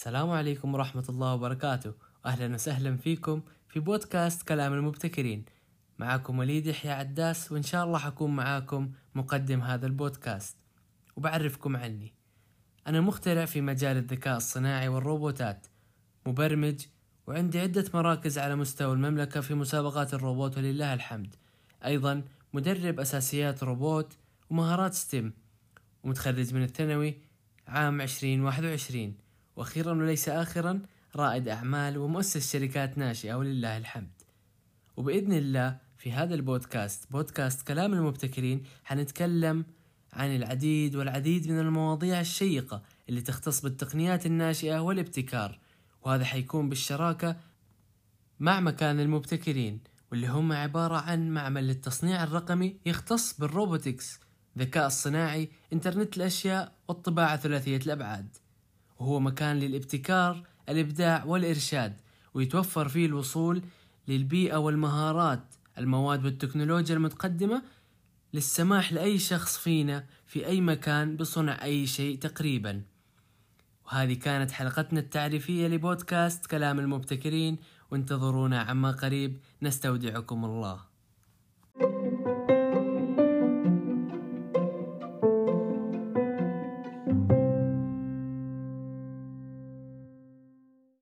السلام عليكم ورحمة الله وبركاته. أهلا وسهلا فيكم في بودكاست كلام المبتكرين. معكم وليد يحيى عداس وإن شاء الله حكون معاكم مقدم هذا البودكاست. وبعرفكم عني. أنا مخترع في مجال الذكاء الصناعي والروبوتات. مبرمج وعندي عدة مراكز على مستوى المملكة في مسابقات الروبوت ولله الحمد. أيضا مدرب أساسيات روبوت ومهارات STEAM. ومتخرج من الثانوي عام 2021 وأخيرا وليس آخرا رائد أعمال ومؤسس شركات ناشئة ولله الحمد. وبإذن الله في هذا البودكاست بودكاست كلام المبتكرين حنتكلم عن العديد والعديد من المواضيع الشيقة اللي تختص بالتقنيات الناشئة والابتكار. وهذا حيكون بالشراكة مع مكان المبتكرين واللي هم عبارة عن معمل للتصنيع الرقمي يختص بالروبوتكس الذكاء الصناعي إنترنت الأشياء والطباعة ثلاثية الأبعاد. وهو مكان للابتكار الإبداع والإرشاد ويتوفر فيه الوصول للبيئة والمهارات المواد والتكنولوجيا المتقدمة للسماح لأي شخص فينا في أي مكان بصنع أي شيء تقريبا. وهذه كانت حلقتنا التعريفية لبودكاست كلام المبتكرين وانتظرونا عما قريب. نستودعكم الله.